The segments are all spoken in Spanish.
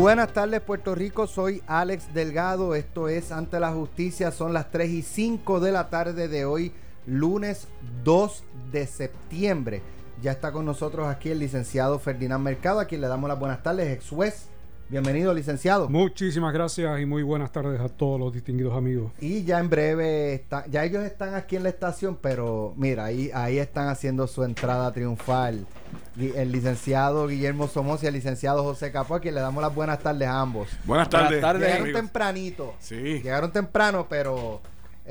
Buenas tardes Puerto Rico, soy Alex Delgado, esto es Ante la Justicia, son las 3 y 5 de la tarde de hoy, lunes 2 de septiembre. Ya está con nosotros aquí el licenciado Ferdinand Mercado, a quien le damos las buenas tardes, ex juez Bienvenido, licenciado. Muchísimas gracias y muy buenas tardes a todos los distinguidos amigos. Y ya en breve, está, ya ellos están aquí en la estación, pero mira, ahí, ahí están haciendo su entrada triunfal. El licenciado Guillermo Somos y el licenciado José Capó, a quien le damos las buenas tardes a ambos. Buenas tardes. Buenas tardes Llegaron tempranito. Sí. Llegaron temprano, pero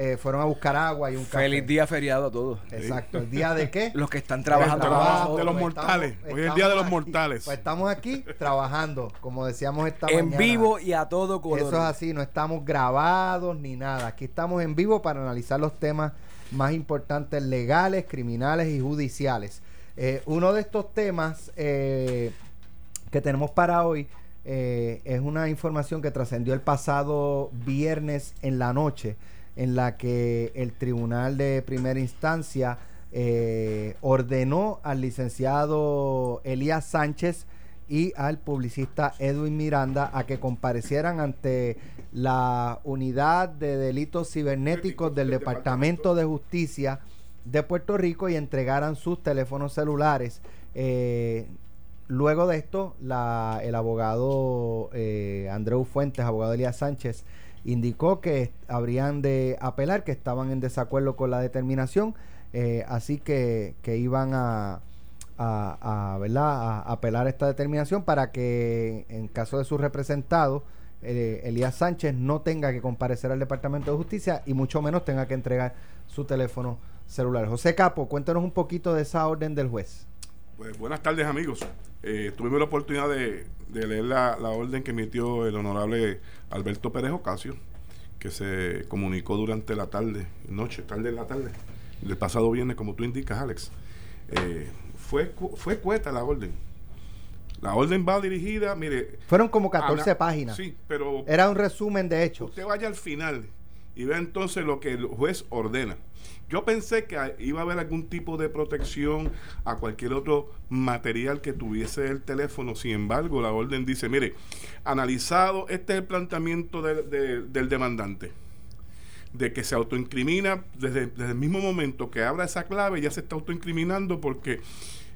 eh, fueron a buscar agua y un café. Feliz día feriado a todos. Exacto. ¿El día de qué? Los que están trabajando. Trabajo, de los mortales. Hoy es el día de los mortales. Pues estamos aquí trabajando, como decíamos esta en vivo y a todo color. Eso es así, no estamos grabados ni nada. Aquí estamos en vivo para analizar los temas más importantes legales, criminales y judiciales. Eh, uno de estos temas eh, que tenemos para hoy es una información que trascendió el pasado viernes en la noche en la que el Tribunal de Primera Instancia eh, ordenó al licenciado Elías Sánchez y al publicista Edwin Miranda a que comparecieran ante la unidad de delitos cibernéticos del Departamento de Justicia de Puerto Rico y entregaran sus teléfonos celulares. Eh, luego de esto, el abogado eh, Andreu Fuentes, abogado Elías Sánchez, indicó que habrían de apelar, que estaban en desacuerdo con la determinación, eh, así que, que iban a, a, ¿verdad? a apelar esta determinación para que en caso de su representado, eh, Elías Sánchez no tenga que comparecer al Departamento de Justicia y mucho menos tenga que entregar su teléfono celular. José Capo, cuéntanos un poquito de esa orden del juez. Pues buenas tardes amigos. Eh, tuvimos la oportunidad de, leer la, orden que emitió el honorable Alberto Pérez Ocasio, que se comunicó durante la tarde, noche, tarde en la tarde, del pasado viernes, como tú indicas, Alex. Eh, fue, fue cueta la orden. La orden va dirigida, mire. Fueron como 14 páginas. Sí, pero. Era un resumen de hechos. Usted vaya al final y vea entonces lo que el juez ordena. Yo pensé que iba a haber algún tipo de protección a cualquier otro material que tuviese el teléfono. Sin embargo, la orden dice, mire, analizado, este es el planteamiento del demandante de que se autoincrimina desde, desde, el mismo momento que abra esa clave, ya se está autoincriminando porque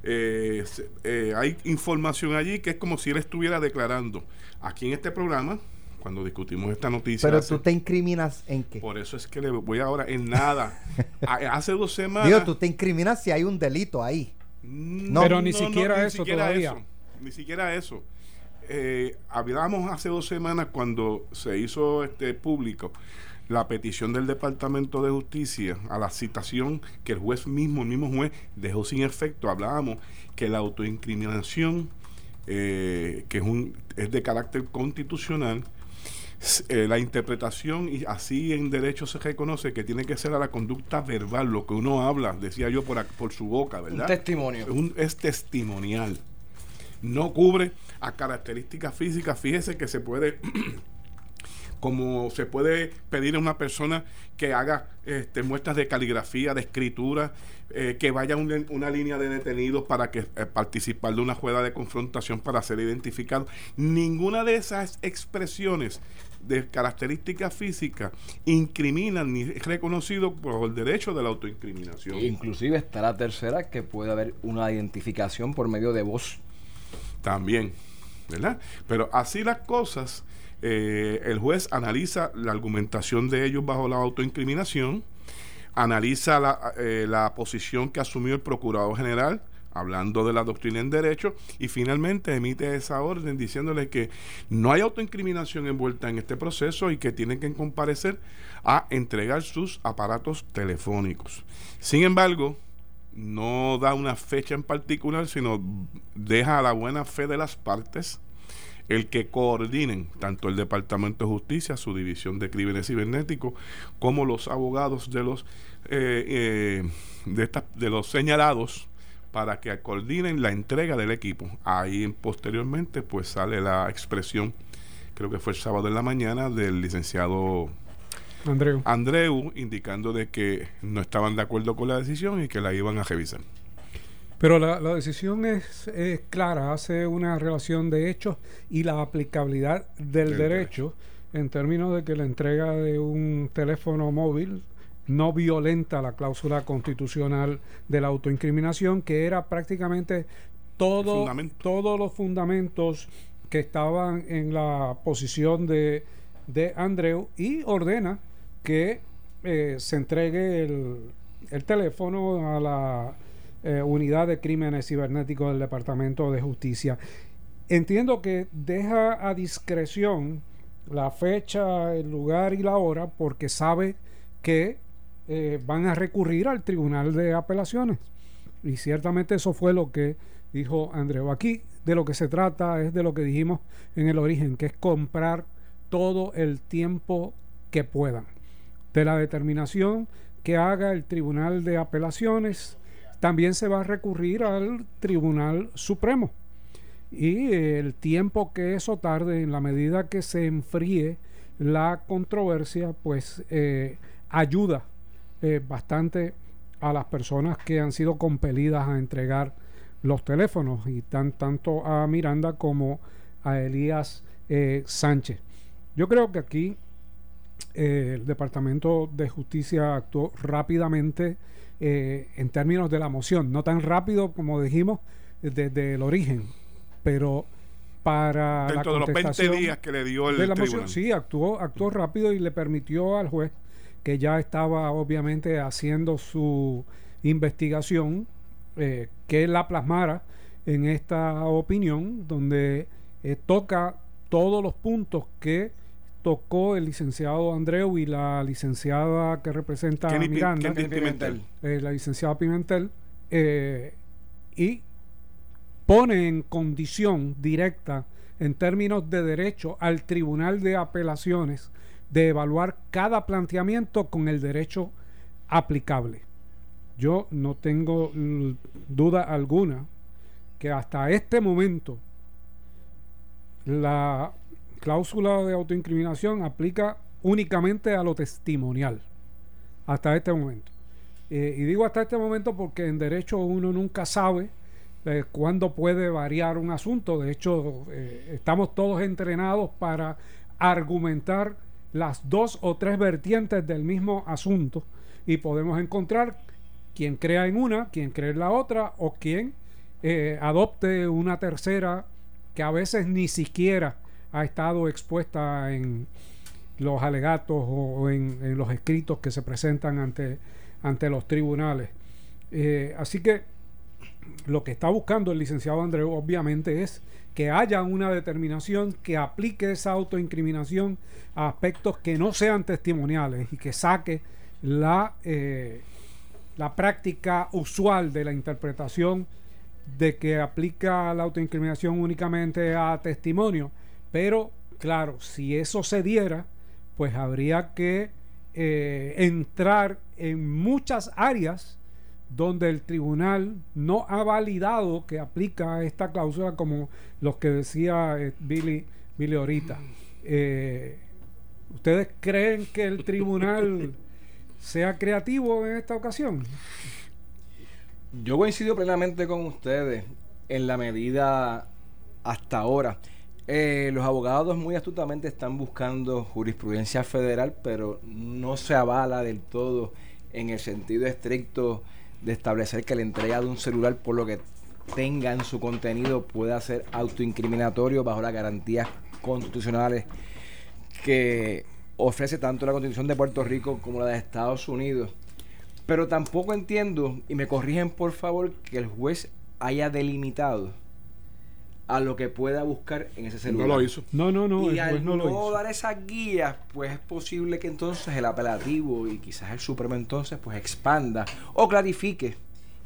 eh, eh, hay información allí que es como si él estuviera declarando. Aquí en este programa cuando discutimos esta noticia. Pero tú te incriminas en qué? Por eso es que le voy ahora en nada. hace dos semanas. Digo, tú te incriminas si hay un delito ahí. No, pero ni siquiera eso todavía. ni siquiera eso. Eh, hablamos hace dos semanas cuando se hizo este público la petición del Departamento de Justicia a la citación que el juez mismo, el mismo juez, dejó sin efecto. Hablábamos que la autoincriminación, eh, que es, un, es de carácter constitucional, eh, la interpretación y así en derecho se reconoce que tiene que ser a la conducta verbal, lo que uno habla, decía yo por, por su boca, ¿verdad? Un testimonio. es testimonial. No cubre a características físicas. Fíjese que se puede como se puede pedir a una persona que haga este, muestras de caligrafía, de escritura, eh, que vaya una, una línea de detenidos para que eh, participar de una juega de confrontación para ser identificado. Ninguna de esas expresiones de características físicas incriminan ni es reconocido por el derecho de la autoincriminación. Inclusive está la tercera que puede haber una identificación por medio de voz. También, ¿verdad? Pero así las cosas eh, el juez analiza la argumentación de ellos bajo la autoincriminación, analiza eh, la, posición que asumió el Procurador General, hablando de la doctrina en derecho, y finalmente emite esa orden diciéndole que no hay autoincriminación envuelta en este proceso y que tienen que comparecer a entregar sus aparatos telefónicos. Sin embargo, no da una fecha en particular, sino deja a la buena fe de las partes el que coordinen tanto el Departamento de Justicia, su división de crímenes cibernéticos, como los abogados de los eh, eh, de, de los señalados para que coordinen la entrega del equipo. Ahí posteriormente pues sale la expresión, creo que fue el sábado en la mañana, del licenciado Andreu. Andreu, indicando de que no estaban de acuerdo con la decisión y que la iban a revisar. Pero la, la decisión es, es clara, hace una relación de hechos y la aplicabilidad del, Del derecho en términos de que la entrega de un teléfono móvil no violenta la cláusula constitucional de la autoincriminación, que era prácticamente todo, todos los fundamentos que estaban en la posición de, de Andreu y ordena que eh, se entregue el, el teléfono a la eh, unidad de crímenes cibernéticos del Departamento de Justicia. Entiendo que deja a discreción la fecha, el lugar y la hora porque sabe que eh, van a recurrir al Tribunal de Apelaciones. Y ciertamente eso fue lo que dijo Andreu. Aquí de lo que se trata es de lo que dijimos en el origen, que es comprar todo el tiempo que puedan. De la determinación que haga el Tribunal de Apelaciones, también se va a recurrir al Tribunal Supremo. Y eh, el tiempo que eso tarde, en la medida que se enfríe la controversia, pues eh, ayuda eh, bastante a las personas que han sido compelidas a entregar los teléfonos, y tan, tanto a Miranda como a Elías eh, Sánchez. Yo creo que aquí eh, el Departamento de Justicia actuó rápidamente eh, en términos de la moción, no tan rápido como dijimos desde el origen, pero para la Dentro de los 20 contestación días que le dio el de la tribunal. moción, sí, actuó, actuó rápido y le permitió al juez, que ya estaba obviamente haciendo su investigación, eh, que la plasmara en esta opinión, donde eh, toca todos los puntos que tocó el licenciado Andreu y la licenciada que representa a Miranda, Pimentel. eh, la licenciada Pimentel, y pone en condición directa, en términos de derecho, al Tribunal de Apelaciones de evaluar cada planteamiento con el derecho aplicable. Yo no tengo duda alguna que hasta este momento la cláusula de autoincriminación aplica únicamente a lo testimonial. Hasta este momento. Eh, y digo hasta este momento porque en derecho uno nunca sabe eh, cuándo puede variar un asunto. De hecho, eh, estamos todos entrenados para argumentar las dos o tres vertientes del mismo asunto y podemos encontrar quien crea en una, quien cree en la otra o quien eh, adopte una tercera que a veces ni siquiera ha estado expuesta en los alegatos o, en los escritos que se presentan ante, ante los tribunales. Eh, así que lo que está buscando el licenciado Andreu obviamente es que haya una determinación que aplique esa autoincriminación a aspectos que no sean testimoniales y que saque la, eh, la práctica usual de la interpretación de que aplica la autoincriminación únicamente a testimonio. Pero, claro, si eso se diera, pues habría que eh, entrar en muchas áreas donde el tribunal no ha validado que aplica esta cláusula como los que decía eh, Billy, Billy ahorita. Eh, ¿Ustedes creen que el tribunal sea creativo en esta ocasión? Yo coincido plenamente con ustedes en la medida hasta ahora. Eh, los abogados muy astutamente están buscando jurisprudencia federal, pero no se avala del todo en el sentido estricto de establecer que la entrega de un celular por lo que tenga en su contenido pueda ser autoincriminatorio bajo las garantías constitucionales que ofrece tanto la Constitución de Puerto Rico como la de Estados Unidos. Pero tampoco entiendo, y me corrigen por favor, que el juez haya delimitado a lo que pueda buscar en ese No celular. lo hizo. No, no, no, y al no no, lo hizo. dar esas guías, pues es posible que entonces el apelativo y quizás el Supremo entonces pues expanda o clarifique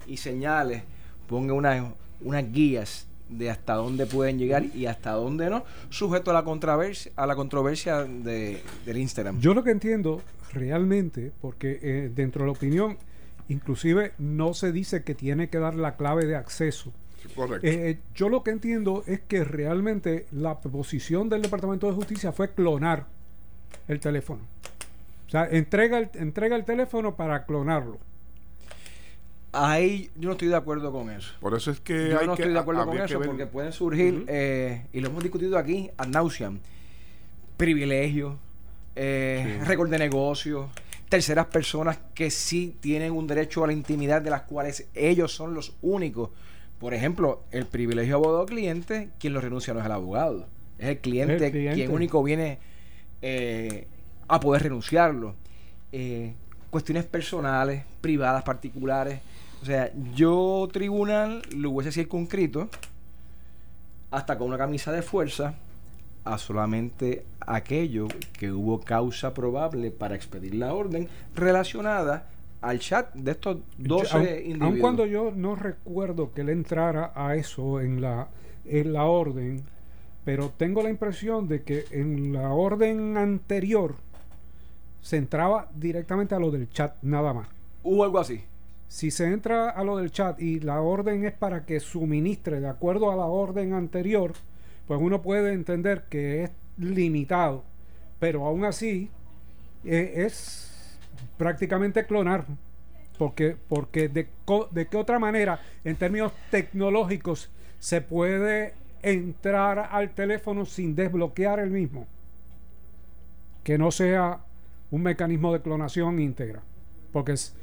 y señale, ponga una- unas guías de hasta dónde pueden llegar y hasta dónde no, sujeto a la controversia, a la controversia de, del Instagram. Yo lo que entiendo realmente, porque eh, dentro de la opinión, inclusive no se dice que tiene que dar la clave de acceso. Correcto. Eh, yo lo que entiendo es que realmente la posición del Departamento de Justicia fue clonar el teléfono. O sea, entrega el, entrega el teléfono para clonarlo. Ahí yo no estoy de acuerdo con eso. Por eso es que Yo hay no que estoy de acuerdo con eso ver- porque pueden surgir, eh, y lo hemos discutido aquí, ad nauseam, privilegios, eh, Sí. récord de negocio, terceras personas que sí tienen un derecho a la intimidad de las cuales ellos son los únicos. Por ejemplo, el privilegio abogado-cliente, quien lo renuncia no es el abogado, es el cliente, El cliente. quien único viene eh, a poder renunciarlo. Eh, cuestiones personales, privadas, particulares. O sea, yo tribunal lo hubiese circunscrito hasta con una camisa de fuerza a solamente aquello que hubo causa probable para expedir la orden relacionada al chat de estos 12 aun, individuos. aun cuando yo no recuerdo que él entrara a eso en la, en la orden, pero tengo la impresión de que en la orden anterior se entraba directamente a lo del chat nada más. Hubo algo así. Si se entra a lo del chat y la orden es para que suministre de acuerdo a la orden anterior, pues uno puede entender que es limitado, pero aún así eh, es prácticamente clonar. Porque, porque de, co- de qué otra manera, en términos tecnológicos, se puede entrar al teléfono sin desbloquear el mismo. Que no sea un mecanismo de clonación íntegra. Porque es,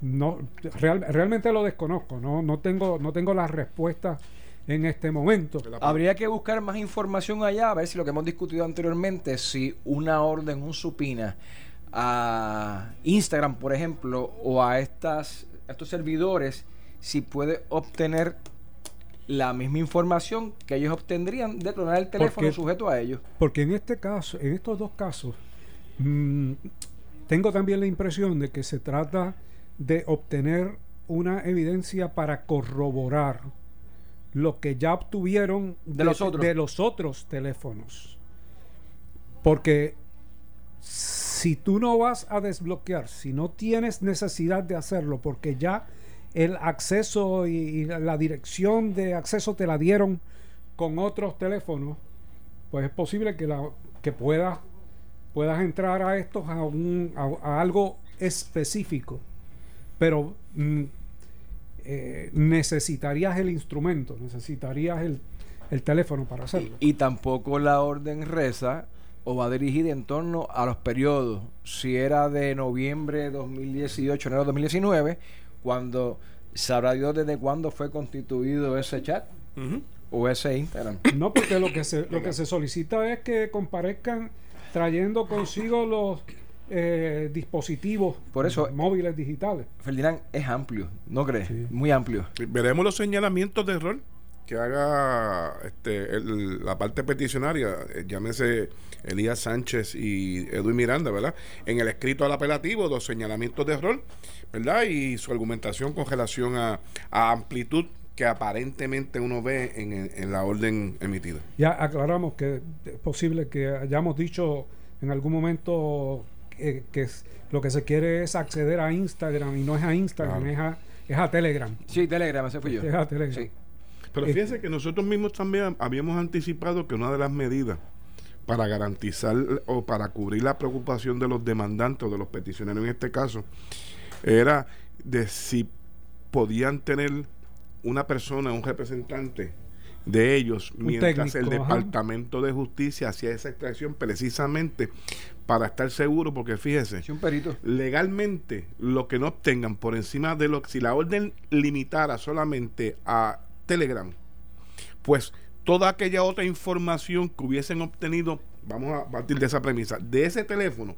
no real- realmente lo desconozco no no tengo no tengo la respuesta en este momento Habría que buscar más información allá, a ver si lo que hemos discutido anteriormente, si una orden, un supina a Instagram, por ejemplo, o a estas, a estos servidores, si puede obtener la misma información que ellos obtendrían de clonar el teléfono Porque- sujeto a ellos. porque en este caso en estos dos casos mm, tengo también la impresión de que se trata de obtener una evidencia para corroborar lo que ya obtuvieron De los otros. de los otros teléfonos porque si tú no vas a desbloquear, si no tienes necesidad de hacerlo, porque ya el acceso y, la, dirección de acceso te la dieron con otros teléfonos, pues es posible que, la, que puedas, puedas entrar a estos a, un, a, a algo específico. Pero mm, eh, necesitarías el instrumento, necesitarías el, el teléfono para hacerlo. Y tampoco la orden reza o va dirigida en torno a los periodos. Si era de noviembre de 2018, enero de 2019, cuando sabrá Dios desde cuándo fue constituido ese chat o ese Instagram. No, porque lo que se, lo que se solicita es que comparezcan trayendo consigo los eh, dispositivos Por eso- móviles digitales. Ferdinand es amplio, ¿no crees? Sí. Muy amplio. Veremos los señalamientos de error que haga este, el- la parte peticionaria, eh, llámese Elías Sánchez y Edwin Miranda, ¿verdad? En el escrito al apelativo, los señalamientos de error, ¿verdad? Y su argumentación con relación a, a amplitud que aparentemente uno ve en, en- en la orden emitida. Ya aclaramos que es posible que hayamos dicho en algún momento que, que es- lo que se quiere es acceder a Instagram y no es a Instagram, Claro. es, a, es a Telegram. Sí, Telegram, ese fui yo. Es a Telegram. Sí. Pero Eh, fíjense que nosotros mismos también habíamos anticipado que una de las medidas para garantizar o para cubrir la preocupación de los demandantes o de los peticionarios en este caso era de si podían tener una persona, un representante de ellos Un mientras el ajá. Departamento de Justicia hacía esa extracción precisamente para estar seguro, porque fíjese, Sí, un perito. legalmente lo que no obtengan por encima de lo que si la orden limitara solamente a Telegram, pues toda aquella otra información que hubiesen obtenido, vamos a partir de esa premisa, de ese teléfono,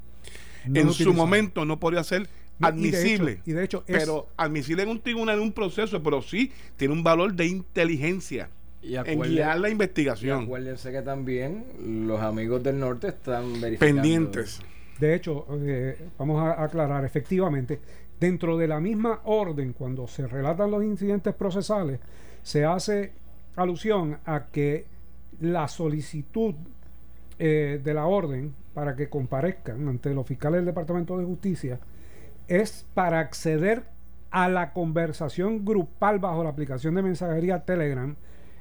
No en su momento no podría ser No, y de hecho- admisible. y de hecho es- pero admisible en un tribunal, en un proceso, pero sí tiene un valor de inteligencia Y en guiar la y investigación. acuérdense que también los amigos del norte están verificando. Pendientes. De hecho, eh, vamos a aclarar, efectivamente, dentro de la misma orden, cuando se relatan los incidentes procesales, se hace alusión a que la solicitud eh, de la orden para que comparezcan ante los fiscales del Departamento de Justicia es para acceder a la conversación grupal bajo la aplicación de mensajería Telegram,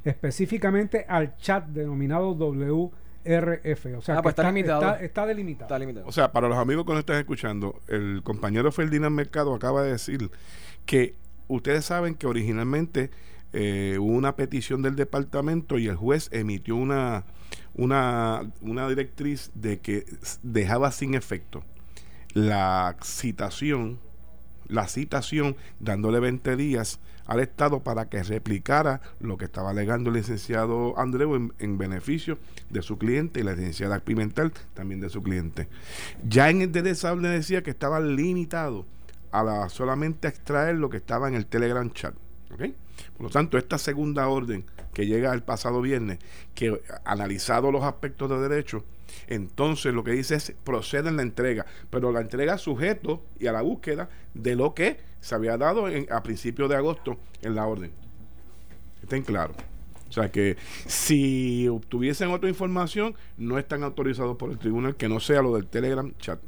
específicamente al chat denominado WRF. O sea, Ah, que pues está limitado. Está, está delimitado. Está limitado. O sea, para los amigos que nos están escuchando, el compañero Ferdinand Mercado acaba de decir que ustedes saben que originalmente eh, hubo una petición del departamento y el juez emitió una, una, una directriz de que dejaba sin efecto la citación, la citación dándole 20 días al Estado para que replicara lo que estaba alegando el licenciado Andreu en, en, beneficio de su cliente y la licenciada Pimentel también de su cliente. Ya en el de desable decía que estaba limitado a la, solamente a extraer lo que estaba en el Telegram chat. ¿okay? Por lo tanto, esta segunda orden que llega el pasado viernes, que analizado los aspectos de derecho, entonces lo que dice es procede en la entrega, pero la entrega sujeto y a la búsqueda de lo que se había dado en, a principios de agosto en la orden. Estén claros. O sea que si obtuviesen otra información, no están autorizados por el tribunal que no sea lo del Telegram chat.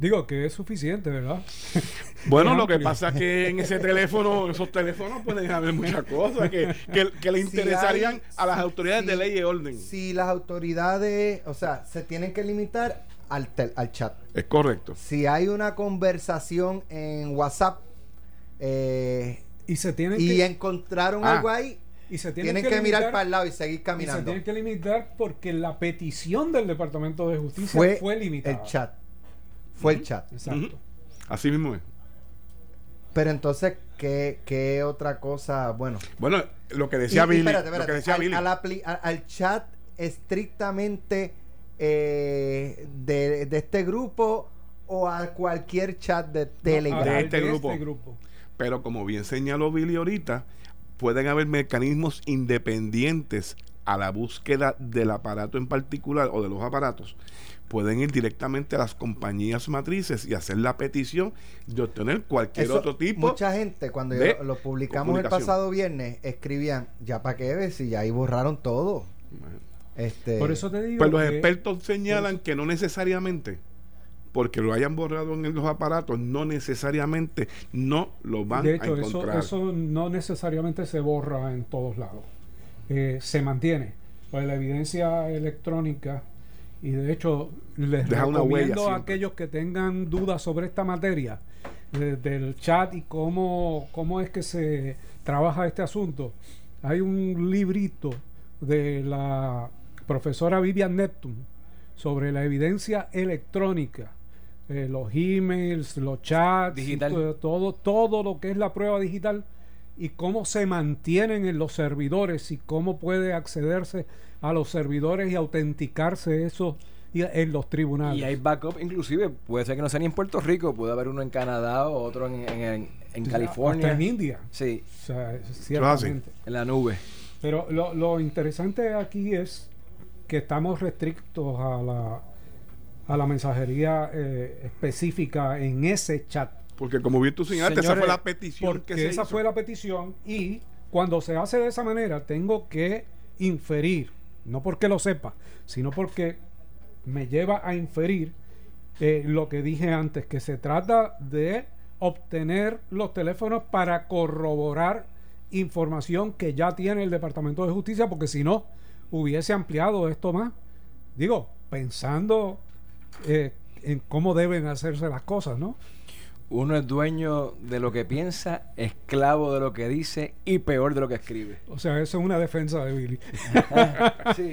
Digo que es suficiente, ¿verdad? Bueno, lo que pasa es que en ese teléfono, esos teléfonos pueden haber muchas cosas que, que, que le interesarían Si hay- a las autoridades si- de ley y orden. Si las autoridades, o sea, se tienen que limitar al, tel- al chat. Es correcto. Si hay una conversación en WhatsApp eh, Y se tienen y que, encontraron Ah. algo ahí, y se tienen, tienen, que, mirar limitar- para el lado y seguir y se caminando. tienen que limitar porque la petición del Departamento de Justicia fue, Fue limitada. el chat. Fue el chat. Exacto. Así mismo es. Pero entonces, ¿qué, qué otra cosa? Bueno. Bueno, lo que decía Y- y Billy. espérate, Lo que decía al, Billy. al apli- a- al chat estrictamente eh, de, de este grupo o a cualquier chat de Telegram. De al este grupo. grupo. Pero como bien señaló Billy ahorita, pueden haber mecanismos independientes a la búsqueda del aparato en particular o de los aparatos. Pueden ir directamente a las compañías matrices y hacer la petición de obtener cualquier Eso, otro tipo. Mucha gente, cuando de yo- lo publicamos el pasado viernes, escribían, ya para qué ves, ya ahí borraron todo. Este, Por eso te digo Pues los expertos señalan que no necesariamente, porque lo hayan borrado en los aparatos, no necesariamente no lo van de a hecho, eso, encontrar. eso no necesariamente se borra en todos lados. Eh, se mantiene. Pues la evidencia electrónica, y de hecho, les Deja una huella recomiendo a siempre. aquellos que tengan dudas sobre esta materia de- del chat y cómo, cómo es que se trabaja este asunto. Hay un librito de la profesora Vivian Neptune sobre la evidencia electrónica, eh, los emails, los chats, Digital. to- todo, todo lo que es la prueba digital y cómo se mantienen en los servidores y cómo puede accederse a los servidores y autenticarse eso en los tribunales. Y hay backup, inclusive, puede ser que no sea ni en Puerto Rico, puede haber uno en Canadá o otro en, en, en- en California. Hasta en India. Sí, O sea, ciertamente. en la nube. Pero lo, lo interesante aquí es que estamos restrictos a la, a la mensajería eh, específica en ese chat. Porque como bien tú señalaste, esa Señores, fue la petición Porque que se esa hizo. fue la petición y cuando se hace de esa manera tengo que inferir, no porque lo sepa, sino porque me lleva a inferir eh, lo que dije antes, que se trata de obtener los teléfonos para corroborar información que ya tiene el Departamento de Justicia, porque si no, hubiese ampliado esto más. Digo, pensando eh, en cómo deben hacerse las cosas, ¿no? Uno es dueño de lo que piensa, esclavo de lo que dice y peor de lo que escribe. O sea, eso es una defensa de Billy. sí,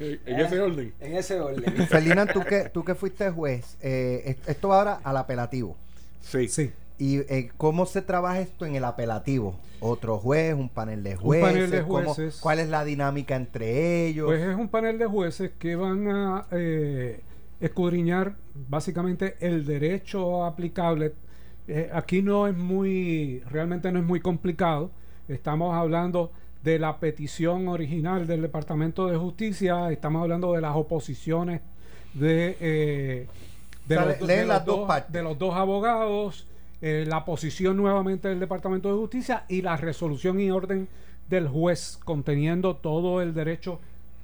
Eh, en ese orden. en ese orden. Felina, tú que, tú que fuiste juez, eh, est- esto va ahora al apelativo. Sí. Sí. ¿Y eh, cómo se trabaja esto en el apelativo? ¿Otro juez? ¿Un panel de Un jueces? panel de ¿Cómo- jueces. ¿Cuál es la dinámica entre ellos? Pues es un panel de jueces que van a eh, escudriñar básicamente el derecho aplicable. Eh, aquí no es muy, realmente no es muy complicado. Estamos hablando de la petición original del Departamento de Justicia, estamos hablando de las oposiciones de, eh, de, O sea, los, de las dos de los dos abogados, eh, la posición nuevamente del Departamento de Justicia y la resolución y orden del juez conteniendo todo el derecho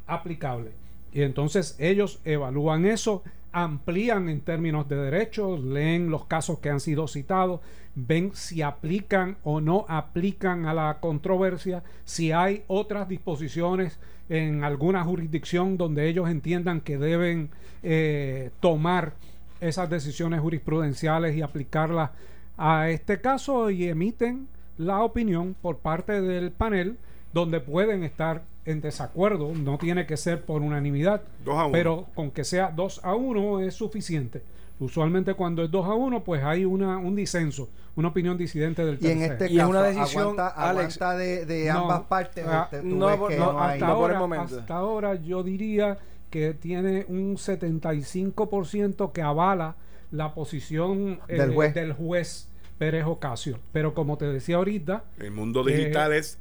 aplicable. Y entonces ellos evalúan eso, amplían en términos de derechos, leen los casos que han sido citados, ven si aplican o no aplican a la controversia, si hay otras disposiciones en alguna jurisdicción donde ellos entiendan que deben eh, tomar esas decisiones jurisprudenciales y aplicarlas a este caso y emiten la opinión por parte del panel donde pueden estar en desacuerdo, no tiene que ser por unanimidad, Dos a uno. pero con que sea 2 a 1 es suficiente. Usualmente cuando es 2 a 1 pues hay una, un disenso, una opinión disidente del Y en tercero. este Y es caso, una decisión, aguanta, Alex, aguanta de, de no, ambas partes. ah, usted- tú no, no, hasta, no por el ahora, hasta ahora yo diría que tiene un 75% que avala la posición eh, Del juez. del juez Pérez Ocasio. Pero como te decía ahorita, El mundo digital es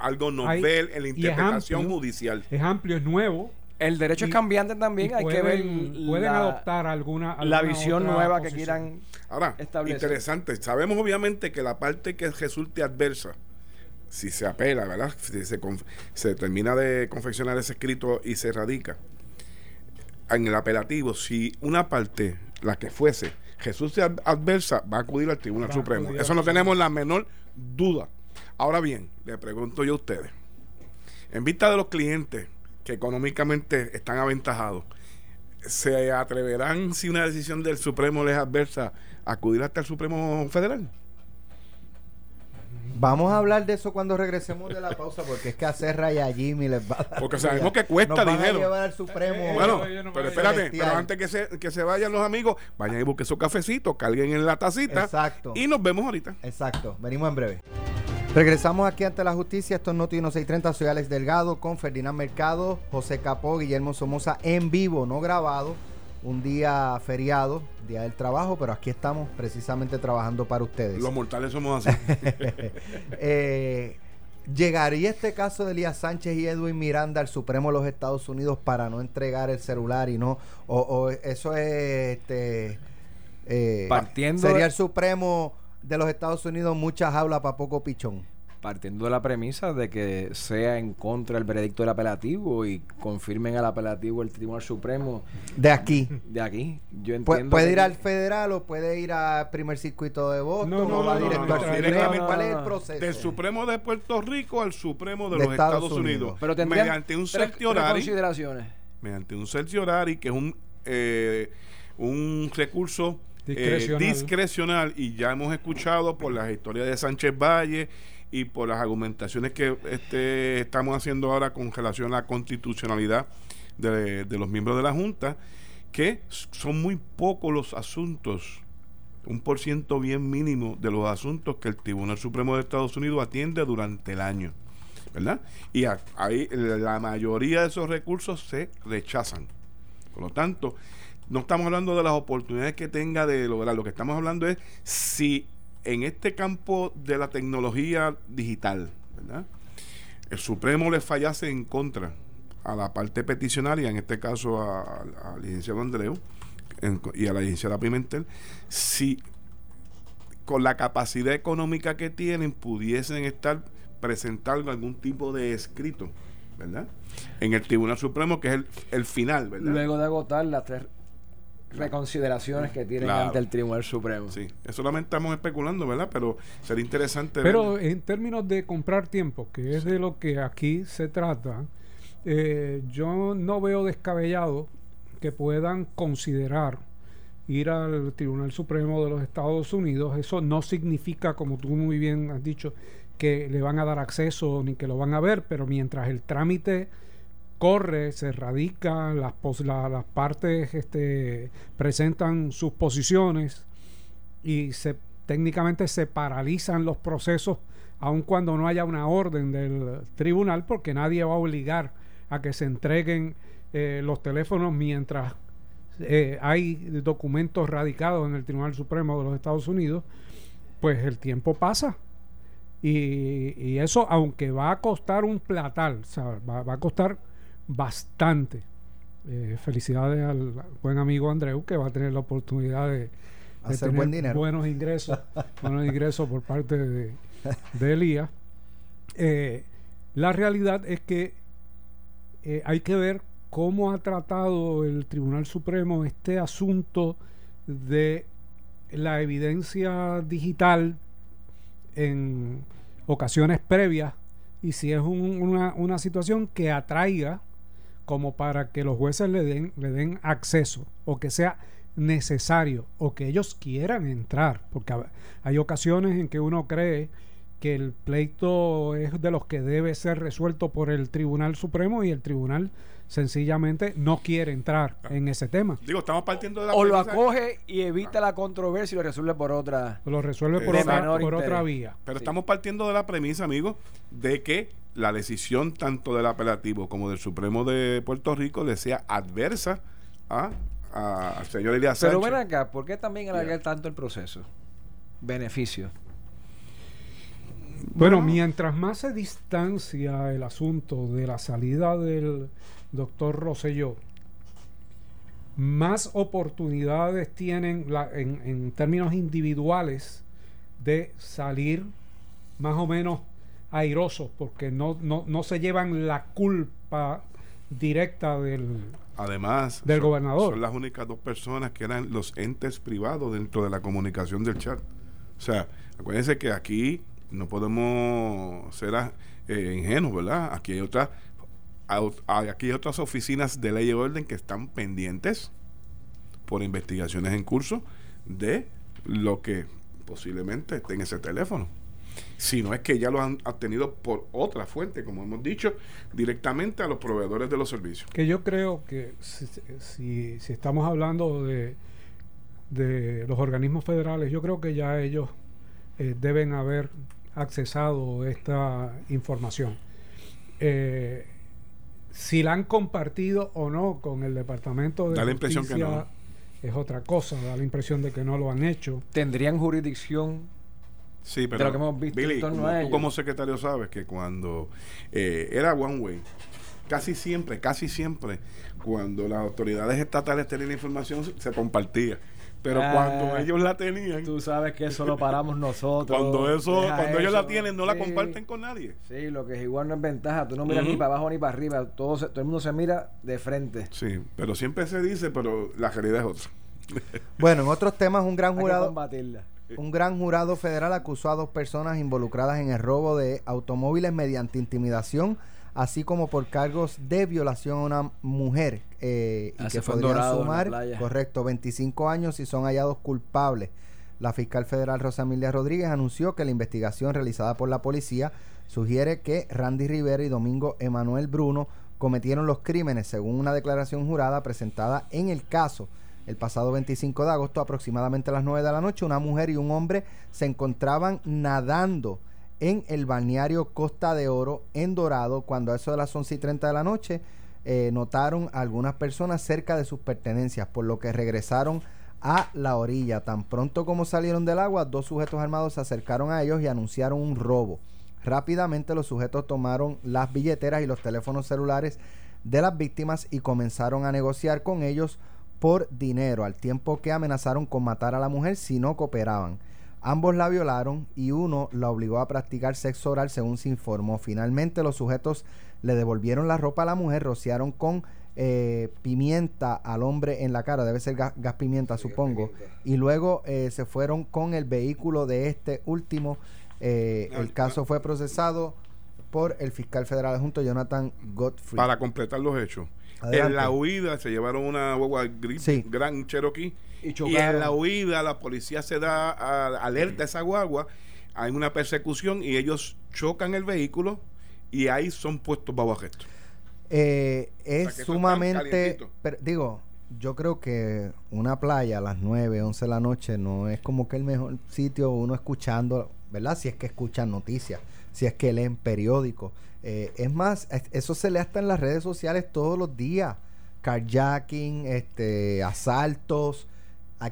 algo hay- novel en la es interpretación amplio. judicial. es amplio, es nuevo. El derecho Y- es cambiante también, hay que ver pueden, la, adoptar alguna, la visión nueva que quieran Ahora, establecer. interesante. Sabemos obviamente que la parte que resulte adversa, si se apela, ¿verdad? Si se, conf- se termina de confeccionar ese escrito y se radica en el apelativo, si una parte, la que fuese, resulte ad- adversa, va a acudir al Tribunal Va Supremo. Eso no tenemos la menor duda. Ahora bien, le pregunto yo a ustedes, en vista de los clientes que económicamente están aventajados, ¿se atreverán si una decisión del Supremo les adversa a acudir hasta el Supremo Federal? Vamos a hablar de eso cuando regresemos de la pausa, porque es que a Serra y a Jimmy les va a dar. Porque sabemos que cuesta Nos van a dinero. llevar al Supremo. Eh, Bueno, yo no pero voy a- espérate, Celestial. pero antes que se, que se vayan los amigos, vayan y busquen su cafecito, carguen en la tacita Exacto. y nos vemos ahorita. Exacto. Venimos en breve. Regresamos aquí ante la justicia. Esto es Noti 1630. Soy Alex Delgado con Ferdinand Mercado, José Capó, Guillermo Somoza en vivo, no grabado. Un día feriado, día del trabajo, pero aquí estamos precisamente trabajando para ustedes. Los mortales somos así. Eh, ¿Llegaría este caso de Elías Sánchez y Edwin Miranda al Supremo de los Estados Unidos para no entregar el celular y no? ¿O, o eso es este, eh, Partiendo sería el Supremo de los Estados Unidos mucha jaula para poco pichón? partiendo de la premisa de que sea en contra del veredicto del apelativo y confirmen al apelativo el Tribunal Supremo De aquí. de aquí. Yo Pu- entiendo ¿Puede ir al federal o puede ir al primer circuito de Boston? No, no, o va no, directo al Supremo? ¿Cuál es el proceso? Del Supremo de Puerto Rico al Supremo de, De los Estados Estados, Unidos. Unidos. Pero tendrían mediante un tres- consideraciones. mediante un certiorari que es un eh, un recurso eh, Discrecional. discrecional y ya hemos escuchado por las historias de Sánchez Valle y por las argumentaciones que este, estamos haciendo ahora con relación a la constitucionalidad de, los miembros de la Junta que son muy pocos los asuntos un por ciento bien mínimo de los asuntos que el Tribunal Supremo de Estados Unidos atiende durante el año ¿verdad? Y ahí la mayoría de esos recursos se rechazan. Por lo tanto, no estamos hablando de las oportunidades que tenga de lograr, lo que estamos hablando es si en este campo de la tecnología digital, ¿verdad? El Supremo le fallase en contra a la parte peticionaria, en este caso al licenciado Andreu y a la licenciada Pimentel, si con la capacidad económica que tienen pudiesen estar presentando algún tipo de escrito, ¿verdad? En el Tribunal Supremo, que es el, el final, ¿verdad? Luego de agotar las tres reconsideraciones que tienen Claro. ante el Tribunal Supremo. Sí, eso solamente estamos especulando, ¿verdad? Pero sería interesante Pero ver- en términos de comprar tiempo, que es de lo que aquí se trata, eh, yo no veo descabellado que puedan considerar ir al Tribunal Supremo de los Estados Unidos. Eso no significa, como tú muy bien has dicho, que le van a dar acceso ni que lo van a ver, pero mientras el trámite corre, se radica, las, partes este, presentan sus posiciones y se técnicamente se paralizan los procesos aun cuando no haya una orden del tribunal porque nadie va a obligar a que se entreguen eh, los teléfonos mientras eh, hay documentos radicados en el Tribunal Supremo de los Estados Unidos pues el tiempo pasa. Y, eso aunque va a costar un platal va a costar bastante Eh, felicidades al buen amigo Andreu que va a tener la oportunidad de, de Hacer tener buen dinero. buenos ingresos, buenos ingresos por parte de, de Elías. Eh, la realidad es que eh, hay que ver cómo ha tratado el Tribunal Supremo este asunto de la evidencia digital en ocasiones previas y si es un- una, una situación que atraiga como para que los jueces le den, le den acceso o que sea necesario o que ellos quieran entrar, porque hay ocasiones en que uno cree que el pleito es de los que debe ser resuelto por el Tribunal Supremo y el Tribunal sencillamente no quiere entrar en ese tema. Digo, estamos partiendo de la O lo acoge y evita la controversia y lo resuelve por otra. Lo resuelve por, otra, por vía. Pero Sí. estamos partiendo de la premisa, amigos, de que la decisión tanto del apelativo como del Supremo de Puerto Rico le sea adversa a, a- al señor Elías Pero Sánchez. ven acá, ¿por qué también alargar tanto el proceso? Beneficio. Bueno, mientras más se distancia el asunto de la salida del doctor Rosselló, más oportunidades tienen la- en, en términos individuales de salir más o menos airosos, porque no, no, no se llevan la culpa directa del... Además, Del son, gobernador. son las únicas dos personas que eran los entes privados dentro de la comunicación del chat. O sea, acuérdense que aquí no podemos ser ah, eh, ingenuos, ¿verdad? Aquí hay otras aquí hay otras oficinas de ley y orden que están pendientes por investigaciones en curso de lo que posiblemente esté en ese teléfono. Si no es que ya lo han obtenido por otra fuente, como hemos dicho, directamente a los proveedores de los servicios. Que yo creo que si, si, si estamos hablando de, de los organismos federales, yo creo que ya ellos eh, deben haber accesado esta información. Eh, si la han compartido o no con el Departamento de Da la impresión que no. es otra cosa, da la impresión de que no lo han hecho. ¿Tendrían jurisdicción? Sí, pero lo que hemos visto en Billy, torno como a tú como secretario sabes que cuando eh, era one way, casi siempre, casi siempre, cuando las autoridades estatales tenían información se- compartía. Pero Ah, cuando ellos la tenían, Tú sabes que eso lo paramos nosotros. cuando eso, cuando ellos la tienen, no la comparten con nadie. Sí, lo que es igual no es ventaja. Tú no miras ni para abajo ni para arriba. Todo, se- todo el mundo se mira de frente. Sí, pero siempre se dice, pero la realidad es otra. Bueno, en otros temas, un gran Hay que jurado, combatirla. Un gran jurado federal acusó a dos personas involucradas en el robo de automóviles mediante intimidación, así como por cargos de violación a una mujer eh, y Ah, que podrían sumar, correcto, 25 años si son hallados culpables. La fiscal federal Rosamilia Rodríguez anunció que la investigación realizada por la policía sugiere que Randy Rivera y Domingo Emanuel Bruno cometieron los crímenes según una declaración jurada presentada en el caso. El pasado 25 de agosto, aproximadamente a las 9 de la noche, una mujer y un hombre se encontraban nadando en el balneario Costa de Oro en Dorado cuando a eso de las 11 y 30 de la noche eh, notaron a algunas personas cerca de sus pertenencias, por lo que regresaron a la orilla. Tan pronto como salieron del agua, dos sujetos armados se acercaron a ellos y anunciaron un robo. Rápidamente los sujetos tomaron las billeteras y los teléfonos celulares de las víctimas y comenzaron a negociar con ellos por dinero, al tiempo que amenazaron con matar a la mujer si no cooperaban. Ambos la violaron y uno la obligó a practicar sexo oral según se informó. Finalmente los sujetos le devolvieron la ropa a la mujer, rociaron con eh, pimienta al hombre en la cara, debe ser gas, gas pimienta supongo, y luego eh, se fueron con el vehículo de este último. Eh, No, el caso fue procesado por el fiscal federal adjunto Jonathan Godfrey. Para completar los hechos. Adelante. En la huida se llevaron una guagua gris, Sí. gran Cherokee. Y en la huida la policía se da a- alerta a esa guagua. Hay una persecución y ellos chocan el vehículo y ahí son puestos bajo arresto. Eh, es sumamente, pero, digo, yo creo que una playa a las 9, 11 de la noche no es como que el mejor sitio uno escuchando, ¿verdad? Si es que escuchan noticias, si es que leen periódicos. Eh, es más, es- eso se lee hasta en las redes sociales todos los días. Carjacking, este, asaltos. ¿A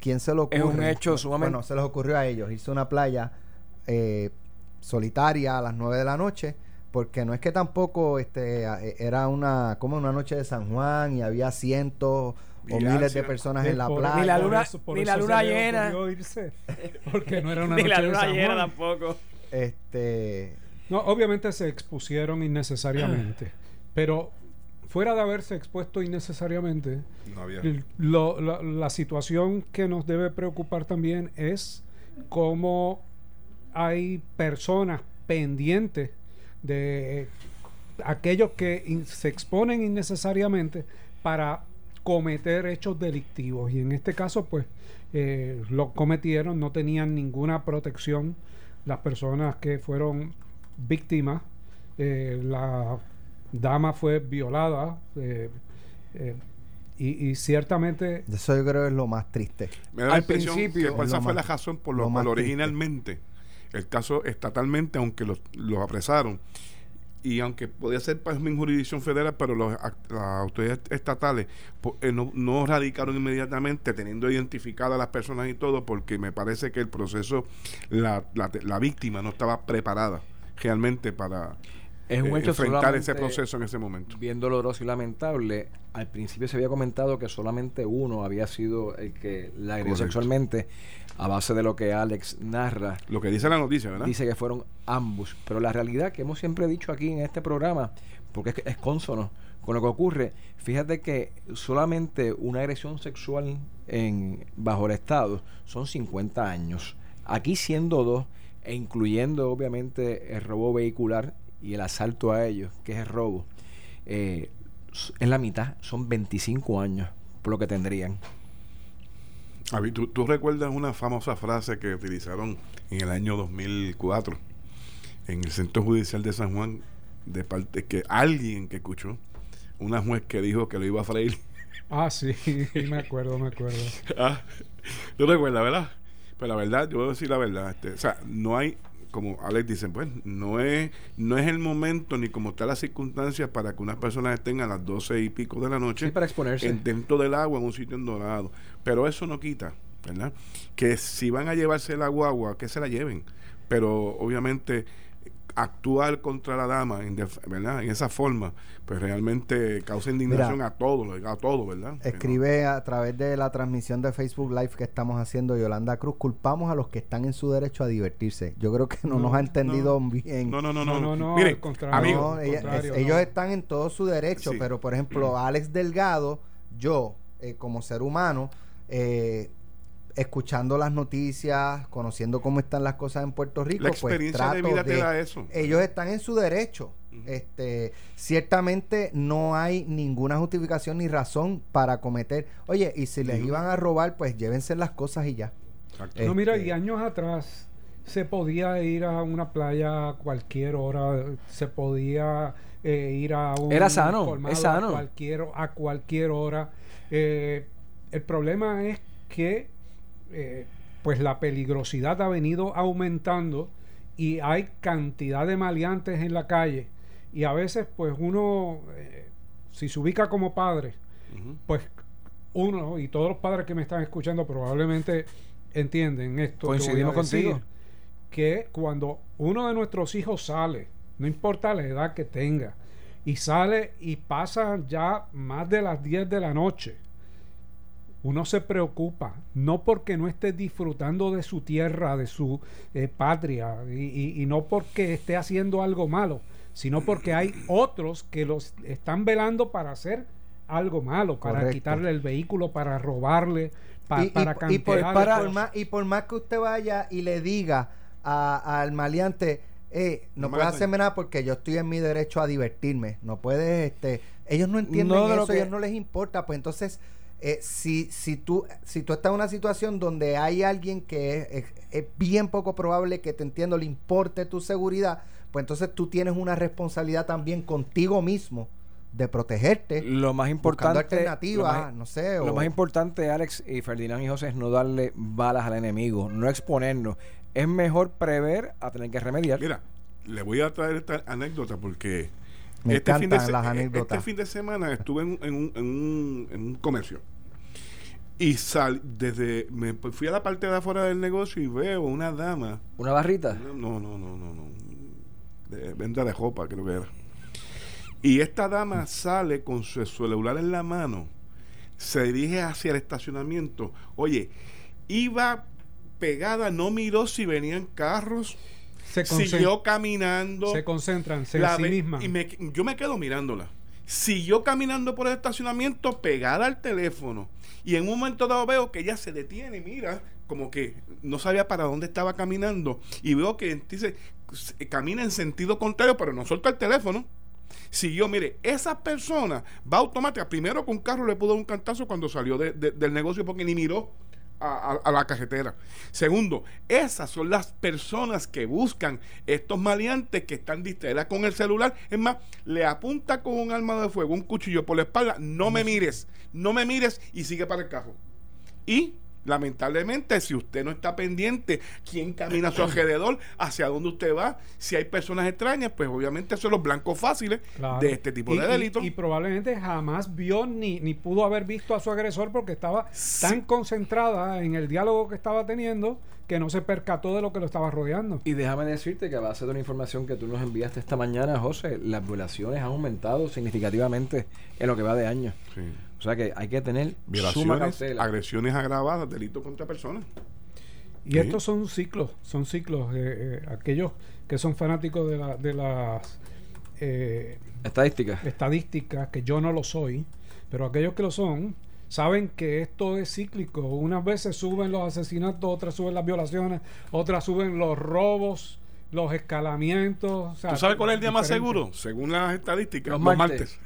quién se lo ocurre? Es un hecho sumamente- Bueno, se les ocurrió a ellos irse a una playa eh, solitaria a las 9 de la noche porque no es que tampoco este a- e- era una como una noche de San Juan y había cientos o miles de personas en la por- playa. Ni la por luna- eso- por ni la luna le llena. irse, porque no era una Ni noche la de luna San llena Juan. tampoco. Este No, obviamente se expusieron innecesariamente, pero fuera de haberse expuesto innecesariamente, No había. l- lo- la, la situación que nos debe preocupar también es cómo hay personas pendientes de aquellos que in- se exponen innecesariamente para cometer hechos delictivos. Y en este caso, pues, eh, lo cometieron, no tenían ninguna protección las personas que fueron víctimas. Eh, la dama fue violada. eh, eh, y, y ciertamente Eso yo creo que es lo más triste. Me da la Al principio, que esa fue más- la razón por lo, lo más cual triste. originalmente el caso estatalmente, aunque los, los apresaron, y aunque podía ser para mi jurisdicción federal, pero los, las autoridades estatales po- eh, no, no radicaron inmediatamente teniendo identificadas a las personas y todo, porque me parece que el proceso, la, la, la víctima no estaba preparada realmente para Es un eh, hecho enfrentar ese proceso en ese momento. bien doloroso y lamentable. Al principio se había comentado que solamente uno había sido el que la agredió sexualmente a base de lo que Alex narra. Lo que dice la noticia, ¿verdad? Dice que fueron ambos. Pero la realidad que hemos siempre dicho aquí en este programa, porque es, es consono con lo que ocurre, fíjate que solamente una agresión sexual en, bajo el Estado son 50 años. Aquí siendo dos, e incluyendo obviamente el robo vehicular y el asalto a ellos, que es el robo, eh, es la mitad, son 25 años por lo que tendrían. Avi, ¿tú, tú recuerdas una famosa frase que utilizaron en el año 2004 en el Centro Judicial de San Juan de parte que alguien que escuchó una juez que dijo que lo iba a freír. Ah, sí, me acuerdo, me acuerdo. Ah, ¿Tú recuerdas, verdad? Pero la verdad, yo voy a decir la verdad. este, o sea, no hay, como Alex dice, pues, no es, no es el momento ni como están las circunstancias para que unas personas estén a las doce y pico de la noche Sí, para exponerse. en- dentro del agua en un sitio en dorado. Pero eso no quita, ¿verdad? Que si van a llevarse la guagua, que se la lleven. Pero obviamente actuar contra la dama, en def- ¿verdad? En esa forma, pues realmente causa indignación Mira, a todos, a todos, ¿verdad? No- Escribe a través de la transmisión de Facebook Live que estamos haciendo Yolanda Cruz, culpamos a los que están en su derecho a divertirse. Yo creo que no, No, nos ha entendido no. bien. No, no, no, no. No, no, no, Mire, al contrario. amigo, No, ella- contrario, es- ellos están en todo su derecho, Sí. pero por ejemplo, Alex Delgado, yo, eh, como ser humano, eh, escuchando las noticias, conociendo cómo están las cosas en Puerto Rico, la pues experiencia de trato vida te de- da eso. ellos están en su derecho. Este, ciertamente no hay ninguna justificación ni razón para cometer. Oye, y si les iban a robar, pues llévense las cosas y ya. No, mira, Este- y años atrás se podía ir a una playa a cualquier hora, se podía eh, ir a un Era sano, colmado es sano. A cualquier, a cualquier hora. Eh, el problema es que eh, pues la peligrosidad ha venido aumentando y hay cantidad de maleantes en la calle y a veces pues uno eh, si se ubica como padre pues uno y todos los padres que me están escuchando probablemente entienden esto. que Coincidimos decir, contigo. Que cuando uno de nuestros hijos sale, no importa la edad que tenga, y sale y pasa ya más de las 10 de la noche, uno se preocupa, no porque no esté disfrutando de su tierra, de su eh, patria, y, y- y no porque esté haciendo algo malo, sino porque hay otros que los están velando para hacer algo malo, para Correcto. quitarle el vehículo, para robarle, pa- y, para y por, para- por más, y por más que usted vaya y le diga a- al maleante, eh, no No me puedes hacerme nada porque yo estoy en mi derecho a divertirme. No puedes, este, ellos no entienden No, eso, que- ellos no les importa. Pues entonces, eh, si, si tú, si tú estás en una situación donde hay alguien que es, es- es bien poco probable que te entiendo, le importe tu seguridad, pues entonces tú tienes una responsabilidad también contigo mismo de protegerte. Lo más buscando importante. alternativas, lo más- no sé. Lo o- más importante, Alex y Ferdinand y José, es no darle balas al enemigo, no exponernos. Es mejor prever a tener que remediar. Mira, le voy a traer esta anécdota porque Me este, fin de, encantan se- las eh, anécdotas. este fin de semana estuve en, en un, en un- en un comercio. Y sal desde me fui a la parte de afuera del negocio y veo una dama. Una barrita. no no no no no. De venta de ropa creo que era. Y esta dama sale con su celular en la mano. Se dirige hacia el estacionamiento. Oye iba pegada no miró si venían carros se, siguió caminando se concentran se- la sí misma. y me- yo me quedo mirándola siguió caminando por el estacionamiento pegada al teléfono y en un momento dado veo que ella se detiene y mira como que no sabía para dónde estaba caminando y veo que dice camina en sentido contrario pero no suelta el teléfono siguió, mire, esa persona va automática. Primero con un carro le pudo dar un cantazo cuando salió de- de- del negocio porque ni miró a, la cajetera. Segundo, esas son las personas que buscan estos maleantes que están distraídas con el celular. Es más, le apunta con un arma de fuego, un cuchillo por la espalda, no me mires, no me mires y sigue para el carro. Y lamentablemente, si usted no está pendiente quién camina a su alrededor, hacia dónde usted va, si hay personas extrañas, pues obviamente son los blancos fáciles Claro. de este tipo Y- de y- delitos. Y, probablemente jamás vio ni, ni pudo haber visto a su agresor porque estaba Sí. tan concentrada en el diálogo que estaba teniendo que no se percató de lo que lo estaba rodeando. Y déjame decirte que a base de una información que tú nos enviaste esta mañana, José, las violaciones han aumentado significativamente en lo que va de año. Sí. O sea que hay que tener Violaciones, agresiones agravadas, delitos contra personas. Y Sí. estos son ciclos, son ciclos. eh, eh, aquellos que son fanáticos de, la- de las eh, Estadísticas. estadísticas, que yo no lo soy, pero aquellos que lo son, saben que esto es cíclico. Unas veces suben los asesinatos, otras suben las violaciones, otras suben los robos, los escalamientos. o sea, ¿Tú sabes cuál es el día más seguro? Según las estadísticas, Los los, martes. martes.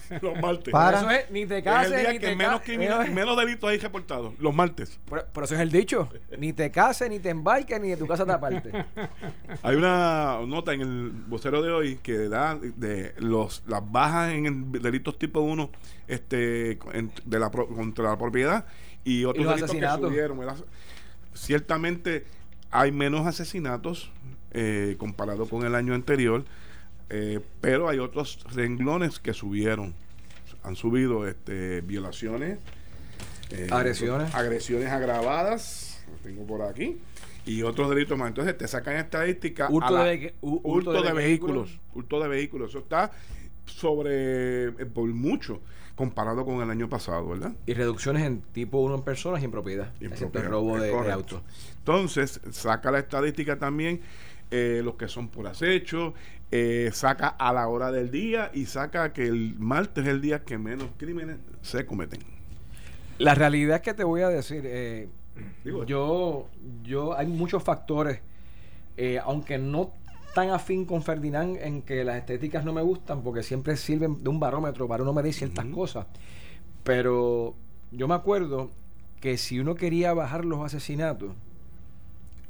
los martes. Para. Eso es, ni te Es el cases, día ni que te menos, criminal- menos delitos hay reportados. Los martes. Por, por eso es el dicho. Ni te cases, ni te embarques, ni de tu casa te apartes. Hay una nota en el vocero de hoy que da de los las bajas en el delitos tipo 1 este, en- de la, pro- contra la propiedad y otros los delitos que asesinatos. subieron. ¿verdad? Ciertamente hay menos asesinatos eh, comparado con el año anterior, eh, pero hay otros renglones que subieron. Han subido este, violaciones, eh, Agresiones. agresiones agravadas, tengo por aquí, y otros delitos más. Entonces te sacan estadísticas. Hurto la- de hurto de, vehículos, hurto de vehículos. Eso está sobre eh, por mucho comparado con el año pasado, ¿verdad? Y reducciones en tipo 1 en personas y en propiedad. Y en excepto el robo de, de correcto. auto. Entonces, saca la estadística también, eh, los que son por acecho, eh, saca a la hora del día y saca que el martes es el día que menos crímenes se cometen. La realidad es que te voy a decir, eh, Digo, yo, yo, hay muchos factores, eh, aunque no tan afín con Ferdinand en que las estéticas no me gustan, porque siempre sirven de un barómetro para uno medir ciertas cosas. Pero yo me acuerdo que si uno quería bajar los asesinatos,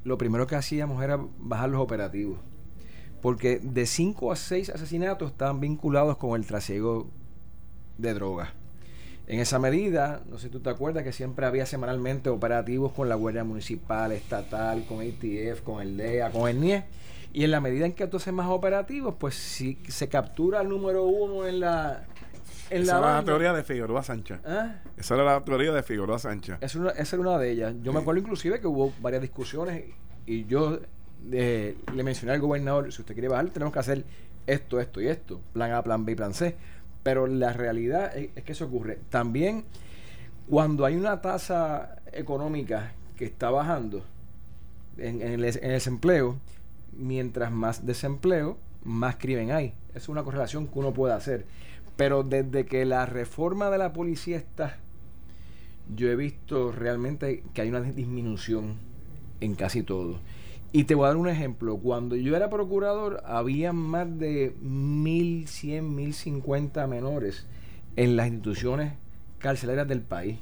lo primero que hacíamos era bajar los operativos. Porque de 5 a 6 asesinatos estaban vinculados con el trasiego de drogas. En esa medida, no sé si tú te acuerdas que siempre había semanalmente operativos con la Guardia Municipal, Estatal, con ATF, con el DEA, con el NIE. Y en la medida en que tú haces más operativos, pues si se captura el número uno en la. En esa era la teoría de Figueroa Sancha. ¿Ah? Esa era la teoría de Figueroa Sancha. Esa, era una- esa era una de ellas. Yo me acuerdo inclusive que hubo varias discusiones y yo le mencioné al gobernador, si usted quiere bajar, tenemos que hacer esto, esto y esto. Plan A, plan B y plan C. Pero la realidad es, que eso ocurre. También cuando hay una tasa económica que está bajando en, en el, en el desempleo, mientras más desempleo, más crimen hay. Es una correlación que uno puede hacer. Pero desde que la reforma de la policía está, yo he visto realmente que hay una disminución en casi todo. Y te voy a dar un ejemplo. Cuando yo era procurador, había más de 1.100, 1.050 menores en las instituciones carcelarias del país.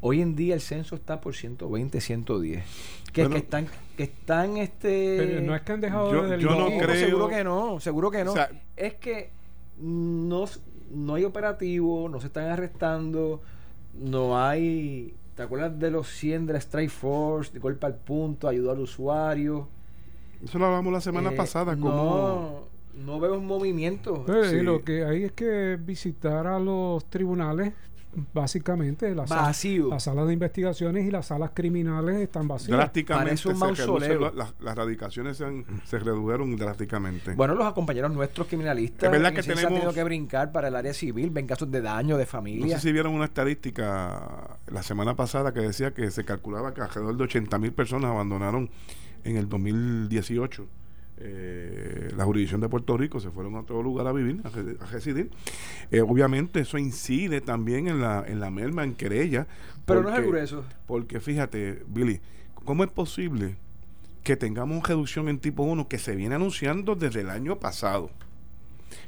Hoy en día el censo está por 120, 110. Que, Bueno. que están, que están este. Pero no es que han dejado Yo- de yo no creo- Seguro que no, seguro que no. O sea- es que no, no hay operativo, no se están arrestando, no hay. ¿Te acuerdas de los 100 de la Strike Force, de golpe al punto, ayudar al usuario? Eso lo hablamos la semana Eh, pasada. Como, No, no veo un movimiento. Pues, Sí. Lo que hay es que visitar a los tribunales, básicamente, las salas, las salas de investigaciones y las salas criminales están vacías. drásticamente un se las, las radicaciones se, han- se redujeron drásticamente. Bueno, los compañeros nuestros criminalistas Es verdad que han tenido que brincar para el área civil, ven casos de daño, de No familia. sé si vieron una estadística la semana pasada que decía que se calculaba que alrededor de 80 mil personas abandonaron en el 2018 eh, la jurisdicción de Puerto Rico, se fueron a otro lugar a vivir, a, re- a residir. Eh, obviamente eso incide también en la, en la merma, en querella. Pero no es el grueso. Porque fíjate, Billy, ¿cómo es posible que tengamos reducción en tipo 1 que se viene anunciando desde el año pasado?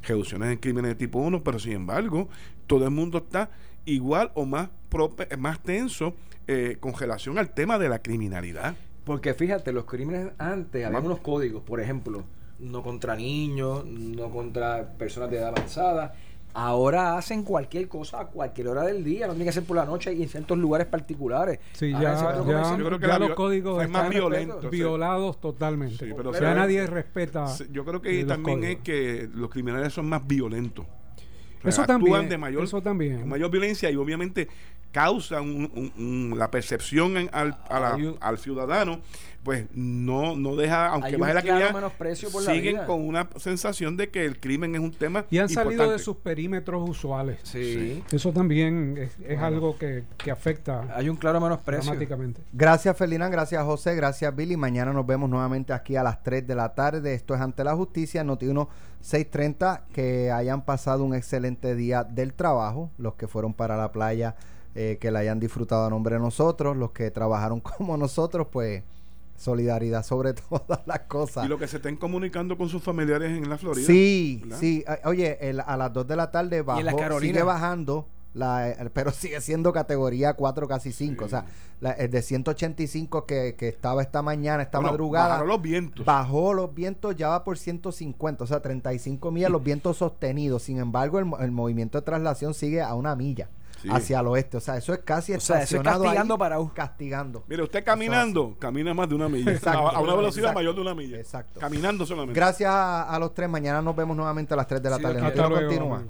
reducciones en crímenes de tipo 1, pero sin embargo, todo el mundo está igual o más, prope- más tenso eh, con relación al tema de la criminalidad. Porque fíjate, los crímenes antes había unos códigos, por ejemplo, no contra niños, no contra personas de edad avanzada. Ahora hacen cualquier cosa a cualquier hora del día, no tiene que ser por la noche y en ciertos lugares particulares. Sí, Ahora ya, ya, comercio- Yo creo que ya los códigos es más están violento. violados totalmente. Sí, pero ya se- nadie respeta. Sí, Yo creo que también códigos. es que los criminales son más violentos. O sea, Eso actúan también, de mayor, eso también. con mayor violencia y obviamente causan un- un- un- la percepción en- al, a la- Hay un- al ciudadano, pues no, no deja, aunque baje la claro la siguen vida. con una sensación de que el crimen es un tema Y han salido de sus perímetros usuales. Sí. Eso también es, es algo que, que afecta Hay un claro menosprecio. dramáticamente. Gracias Felina, gracias José, gracias Billy. Mañana nos vemos nuevamente aquí a las 3 de la tarde. Esto es Ante la Justicia, Noti1 630. Que hayan pasado un excelente día del trabajo. Los que fueron para la playa, eh, que la hayan disfrutado a nombre de nosotros. Los que trabajaron como nosotros, pues solidaridad sobre todas las cosas. Y lo que se estén comunicando con sus familiares en la Florida. Sí, ¿verdad? sí. Oye, el- a las 2 de la tarde bajó, Carolinas? sigue bajando, la, pero sigue siendo categoría 4, casi 5. O sea, la, el de 185 que, que estaba esta mañana, esta Bueno, madrugada, bajaron los vientos. bajó los vientos, ya va por 150, o sea, 35 millas los vientos sostenidos. Sin embargo, el, mo- el movimiento de traslación sigue a una milla Sí. hacia el oeste. O sea, eso es casi O sea, eso es castigando ahí, para castigando. Mire, usted caminando, camina más de una milla. Exacto. a, a una velocidad Exacto. mayor de una milla. Exacto. Caminando solamente. Gracias a, a los tres. Mañana nos vemos nuevamente a las 3 de la Sí, tarde. Hasta luego, continúa.